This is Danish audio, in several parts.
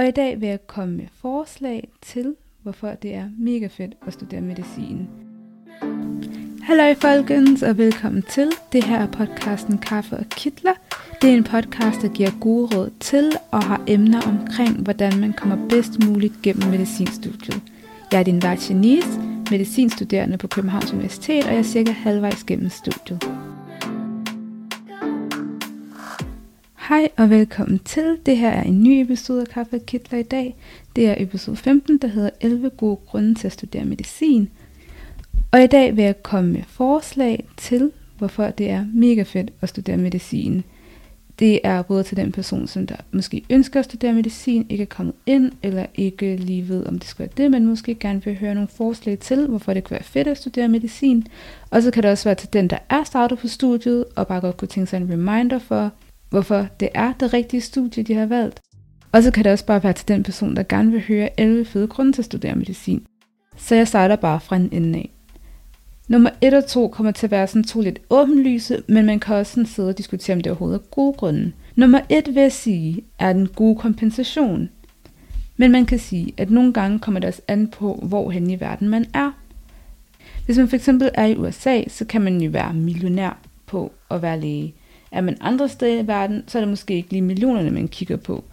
Og i dag vil jeg komme med forslag til, hvorfor det er mega fedt at studere medicin. Hallo folkens, og velkommen til. Det her er podcasten Kaffe og Kitler. Det er en podcast, der giver gode råd til og har emner omkring, hvordan man kommer bedst muligt gennem medicinstudiet. Jeg er din vært Janice, medicinstuderende på Københavns Universitet, og jeg er cirka halvvejs gennem studiet. Hej og velkommen til. Det her er en ny episode af Kaffe og Kitler i dag. Det er episode 15, der hedder 11 gode grunde til at studere medicin. Og i dag vil jeg komme med forslag til, hvorfor det er mega fedt at studere medicin. Det er både til den person, som der måske ønsker at studere medicin, ikke er kommet ind, eller ikke lige ved, om det skal være det, men måske gerne vil høre nogle forslag til, hvorfor det kan være fedt at studere medicin. Og så kan det også være til den, der er startet på studiet, og bare godt kunne tænke sig en reminder for, hvorfor det er det rigtige studie, de har valgt. Og så kan det også bare være til den person, der gerne vil høre 11 fede grunde til at studere medicin. Så jeg starter bare fra en ende af. Nummer 1 og 2 kommer til at være sådan to lidt åbenlyse, men man kan også sådan sidde og diskutere, om det overhovedet er gode grunde. Nummer 1 vil jeg sige, er den gode kompensation. Men man kan sige, at nogle gange kommer det også an på, hvor hen i verden man er. Hvis man fx er i USA, så kan man jo være millionær på at være læge. Er man andre steder i verden, så er det måske ikke lige millionerne, man kigger på.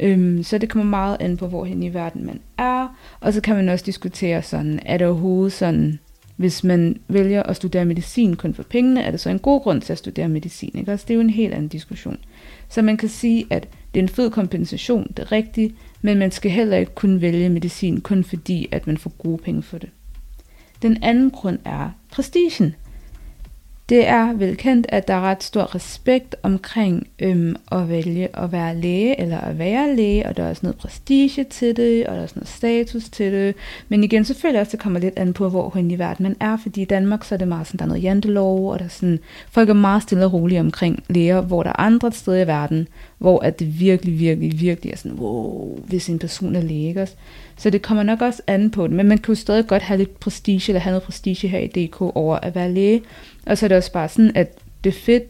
Øhm, så det kommer meget an på, hvorhen i verden man er. Og så kan man også diskutere sådan, er det overhovedet sådan, hvis man vælger at studere medicin kun for pengene, er det så en god grund til at studere medicin. Ikke? Altså, det er jo en helt anden diskussion. Så man kan sige, at det er en fed kompensation, det er rigtigt, men man skal heller ikke kunne vælge medicin kun fordi, at man får gode penge for det. Den anden grund er prestigen. Det er velkendt, at der er ret stor respekt omkring øhm, at vælge at være læge eller at være læge, og der er også noget prestige til det, og der er også noget status til det. Men igen, selvfølgelig også, det kommer lidt an på, hvor hen i verden man er, fordi i Danmark så er det meget sådan, der er noget jantelov, og der er sådan, folk er meget stille og rolige omkring læger, hvor der er andre steder i verden, hvor at det virkelig, virkelig, virkelig er sådan, wow, hvis en person er læge, også? Så det kommer nok også an på det, men man kan jo stadig godt have lidt prestige, eller have noget prestige her i DK over at være læge. Og så er det også bare sådan, at det er fedt,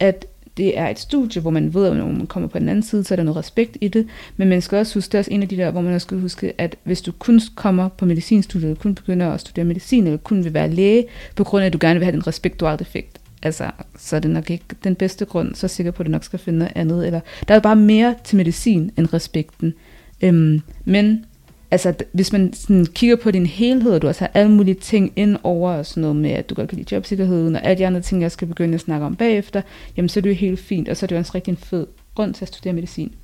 at det er et studie, hvor man ved, at når man kommer på den anden side, så er der noget respekt i det. Men man skal også huske, det er også en af de der, hvor man også skal huske, at hvis du kun kommer på medicinstudiet, kun begynder at studere medicin, eller kun vil være læge, på grund af, at du gerne vil have den respekt, du aldrig fik, altså, så er det nok ikke den bedste grund, så er jeg sikker på, at du nok skal finde noget andet. Eller, der er bare mere til medicin end respekten. Øhm, men altså, hvis man sådan kigger på din helhed, og du også har alle mulige ting ind over, og sådan noget med, at du godt kan lide jobsikkerheden, og alle de andre ting, jeg skal begynde at snakke om bagefter, jamen så er det jo helt fint, og så er det jo også rigtig en fed grund til at studere medicin.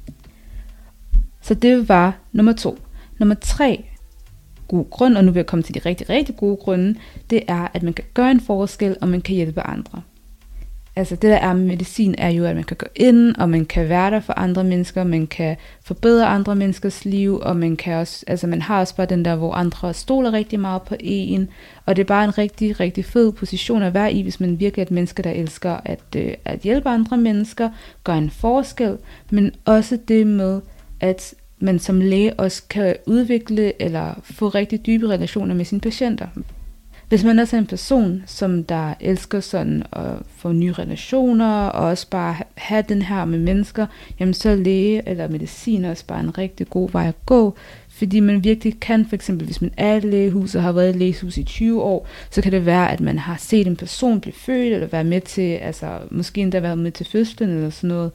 Så det var nummer to. Nummer tre, god grund, og nu vil jeg komme til de rigtig, rigtig gode grunde, det er, at man kan gøre en forskel, og man kan hjælpe andre. Altså det der er med medicin er jo, at man kan gå ind, og man kan være der for andre mennesker, man kan forbedre andre menneskers liv, og man kan også, altså man har også bare den der, hvor andre stoler rigtig meget på en, og det er bare en rigtig, rigtig fed position at være i, hvis man virkelig er et menneske, der elsker at, øh, at hjælpe andre mennesker, gør en forskel, men også det med, at man som læge også kan udvikle eller få rigtig dybe relationer med sine patienter. Hvis man også er en person, som der elsker sådan at få nye relationer, og også bare have den her med mennesker, jamen så er læge eller medicin også bare en rigtig god vej at gå, fordi man virkelig kan, for eksempel hvis man er i lægehus og har været i lægehus i 20 år, så kan det være, at man har set en person blive født, eller være med til, altså måske endda været med til fødslen eller sådan noget,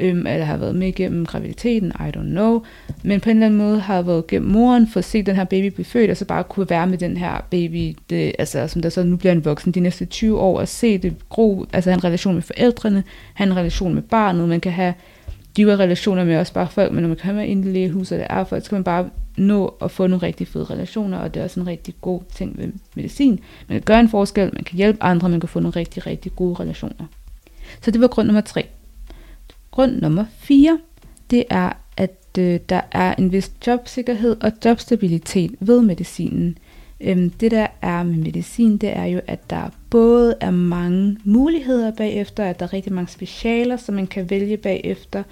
øhm, eller har været med igennem graviditeten, I don't know, men på en eller anden måde har været gennem moren for at se den her baby blive født, og så bare kunne være med den her baby, det, altså som der så nu bliver en voksen de næste 20 år, og se det gro, altså have en relation med forældrene, have en relation med barnet, man kan have dybe relationer med også bare folk, men når man kommer ind i lægehuset, og det er folk, så kan man bare nå at få nogle rigtig fede relationer, og det er også en rigtig god ting ved medicin. Man kan gøre en forskel, man kan hjælpe andre, man kan få nogle rigtig, rigtig gode relationer. Så det var grund nummer tre. Grund nummer 4, det er, at øh, der er en vis jobsikkerhed og jobstabilitet ved medicinen. Øhm, det der er med medicin, det er jo, at der både er mange muligheder bagefter, at der er rigtig mange specialer, som man kan vælge bagefter.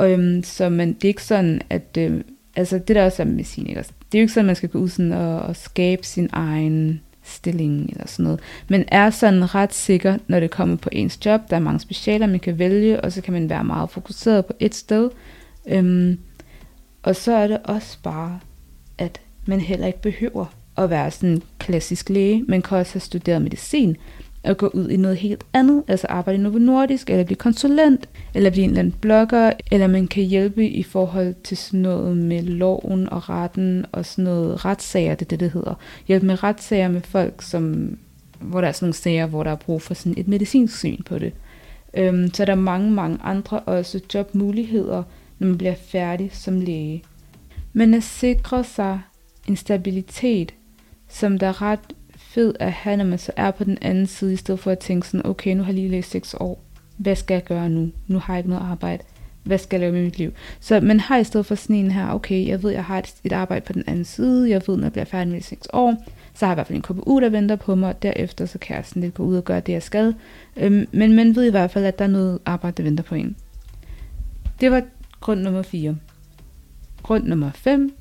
Øhm, så man, det er ikke sådan, at øh, altså det der også er med medicin, ikke? Det er jo ikke sådan, at man skal gå ud sådan og, og skabe sin egen stilling eller sådan noget. Men er sådan ret sikker, når det kommer på ens job. Der er mange specialer, man kan vælge, og så kan man være meget fokuseret på et sted. Øhm, Og så er det også bare, at man heller ikke behøver at være sådan en klassisk læge. Man kan også have studeret medicin og gå ud i noget helt andet, altså arbejde i Novo Nordisk, eller blive konsulent, eller blive en eller anden blogger, eller man kan hjælpe i forhold til sådan noget med loven og retten, og sådan noget retssager, det er det, det hedder. Hjælpe med retssager med folk, som, hvor der er sådan nogle sager, hvor der er brug for sådan et medicinsk syn på det. Øhm, så er der mange, mange andre også jobmuligheder, når man bliver færdig som læge. Men at sikre sig en stabilitet, som der er ret fed at have, når man så er på den anden side, i stedet for at tænke sådan, okay, nu har jeg lige læst 6 år. Hvad skal jeg gøre nu? Nu har jeg ikke noget arbejde. Hvad skal jeg lave med mit liv? Så man har i stedet for sådan en her, okay, jeg ved, jeg har et, et arbejde på den anden side. Jeg ved, når jeg bliver færdig med 6 år, så har jeg i hvert fald en KPU, der venter på mig, og derefter så kan jeg sådan lidt gå ud og gøre det, jeg skal. Øhm, men man ved i hvert fald, at der er noget arbejde, der venter på en. Det var grund nummer 4. Grund nummer 5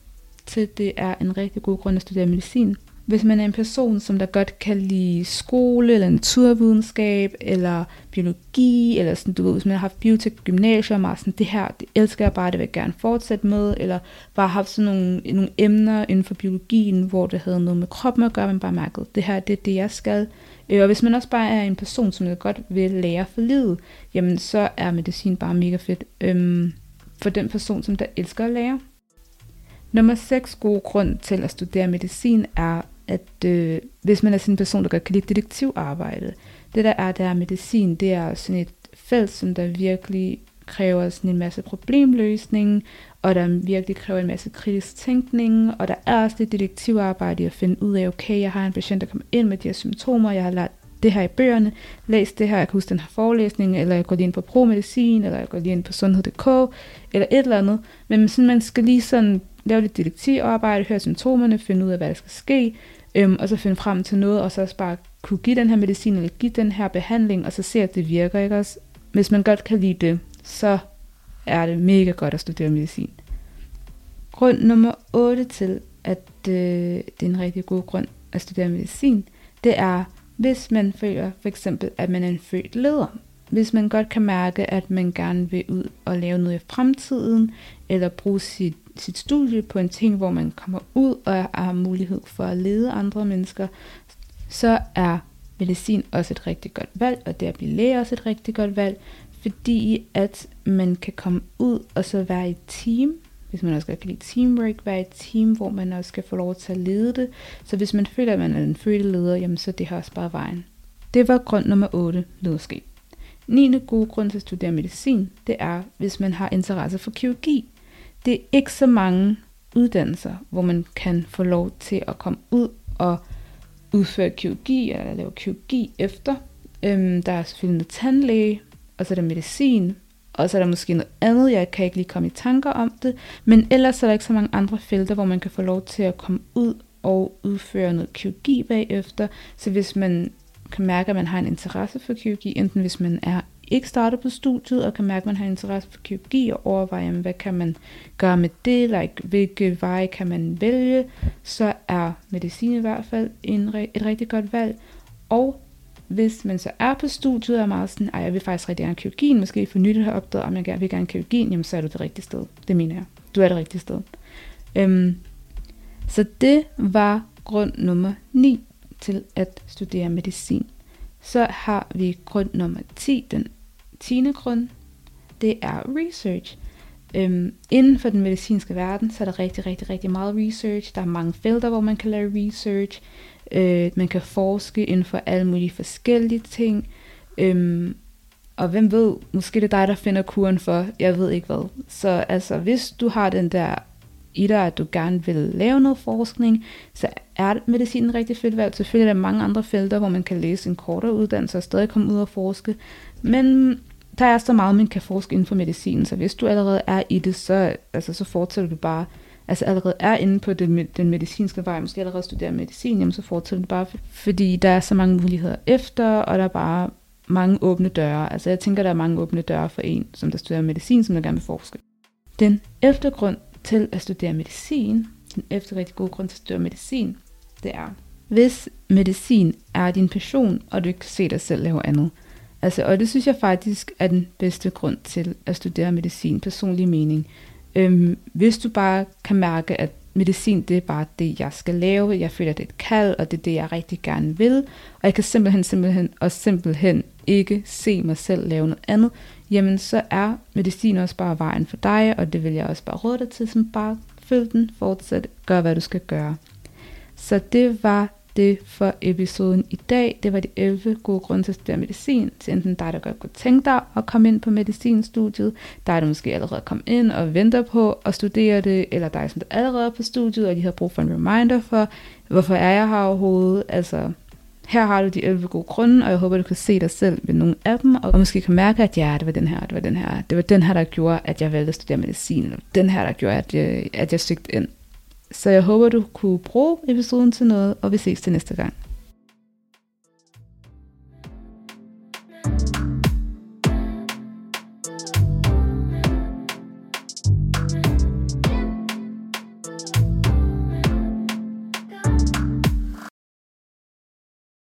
til, det er en rigtig god grund at studere medicin, hvis man er en person, som der godt kan lide skole, eller naturvidenskab, eller biologi, eller sådan, du ved, hvis man har haft biotek gymnasium, og sådan, det her, det elsker jeg bare, det vil jeg gerne fortsætte med, eller bare haft sådan nogle, nogle emner inden for biologien, hvor det havde noget med kroppen at gøre, man bare mærket, det her, det er det, jeg skal. Øh, og hvis man også bare er en person, som der godt vil lære for livet, jamen så er medicin bare mega fedt. Øhm, for den person, som der elsker at lære. Nummer 6 gode grund til at studere medicin er, at øh, hvis man er sådan en person, der godt kan lide detektivarbejde, det der er, der er medicin, det er sådan et felt, som der virkelig kræver sådan en masse problemløsning, og der virkelig kræver en masse kritisk tænkning, og der er også det detektivarbejde at finde ud af, okay, jeg har en patient, der kommer ind med de her symptomer, jeg har lært det her i bøgerne, læs det her, jeg kan huske den her forelæsning, eller jeg går lige ind på ProMedicin, eller jeg går lige ind på sundhed.dk, eller et eller andet. Men sådan, man skal lige sådan lave lidt detektivarbejde, høre symptomerne, finde ud af, hvad der skal ske, øhm, og så finde frem til noget, og så også bare kunne give den her medicin, eller give den her behandling, og så se, at det virker, ikke også? Hvis man godt kan lide det, så er det mega godt at studere medicin. Grund nummer 8 til, at øh, det er en rigtig god grund at studere medicin, det er, hvis man føler for eksempel, at man er en født leder. Hvis man godt kan mærke, at man gerne vil ud og lave noget i fremtiden, eller bruge sit sit studie på en ting, hvor man kommer ud og har mulighed for at lede andre mennesker, så er medicin også et rigtig godt valg, og det at blive læge også et rigtig godt valg, fordi at man kan komme ud og så være i et team, hvis man også kan lide teamwork, være i et team, hvor man også skal få lov til at lede det. Så hvis man føler, at man er en fødte leder, jamen så det har også bare vejen. Det var grund nummer 8, lederskab. 9. gode grund til at studere medicin, det er, hvis man har interesse for kirurgi det er ikke så mange uddannelser, hvor man kan få lov til at komme ud og udføre kirurgi, eller lave kirurgi efter. Øhm, der er selvfølgelig noget tandlæge, og så er der medicin, og så er der måske noget andet, jeg kan ikke lige komme i tanker om det, men ellers er der ikke så mange andre felter, hvor man kan få lov til at komme ud og udføre noget kirurgi bagefter. Så hvis man kan mærke, at man har en interesse for kirurgi, enten hvis man er ikke starter på studiet og kan mærke, at man har interesse for kirurgi og overveje, hvad kan man gøre med det, like, hvilke veje kan man vælge, så er medicin i hvert fald en, et rigtig godt valg. Og hvis man så er på studiet og er meget sådan, ej, jeg vil faktisk rigtig gerne kirurgien, måske for nyt har opdaget, om jeg gerne vil gerne kirurgien, jamen så er du det rigtige sted. Det mener jeg. Du er det rigtige sted. Øhm, så det var grund nummer 9 til at studere medicin. Så har vi grund nummer 10, den tiende grund, det er research. Øhm, inden for den medicinske verden, så er der rigtig, rigtig, rigtig meget research. Der er mange felter, hvor man kan lave research. Øh, man kan forske inden for alle mulige forskellige ting. Øhm, og hvem ved, måske det er dig, der finder kuren for, jeg ved ikke hvad. Så altså, hvis du har den der i dig, at du gerne vil lave noget forskning, så er medicin en rigtig fedt valg. Selvfølgelig er der mange andre felter, hvor man kan læse en kortere uddannelse og stadig komme ud og forske. Men der er så meget, man kan forske inden for medicin, så hvis du allerede er i det, så, altså, så fortsætter du bare, altså allerede er inde på den, den medicinske vej, måske allerede studerer medicin, jamen så fortsætter du bare, fordi der er så mange muligheder efter, og der er bare mange åbne døre. Altså jeg tænker, der er mange åbne døre for en, som der studerer medicin, som der gerne vil forske. Den efter grund til at studere medicin, den efter rigtig god grund til at studere medicin, det er, hvis medicin er din passion, og du ikke kan se dig selv lave andet, Altså, og det synes jeg faktisk er den bedste grund til at studere medicin, personlig mening. Øhm, hvis du bare kan mærke, at medicin, det er bare det, jeg skal lave. Jeg føler, det er et kald, og det er det, jeg rigtig gerne vil. Og jeg kan simpelthen, simpelthen og simpelthen ikke se mig selv lave noget andet. Jamen, så er medicin også bare vejen for dig, og det vil jeg også bare råde dig til, som bare følg den, fortsæt, gør hvad du skal gøre. Så det var det for episoden i dag. Det var de 11 gode grunde til at studere medicin. Til enten dig, der godt kunne tænke dig at komme ind på medicinstudiet, dig, der måske allerede kom ind og venter på at studere det, eller dig, som er allerede på studiet, og de har brug for en reminder for, hvorfor er jeg her overhovedet? Altså, her har du de 11 gode grunde, og jeg håber, du kan se dig selv ved nogle af dem, og måske kan mærke, at ja, det var den her, det var den her, det var den her, der gjorde, at jeg valgte at studere medicin, eller den her, der gjorde, at jeg, at jeg søgte ind. Så jeg håber, du kunne bruge episoden til noget, og vi ses til næste gang.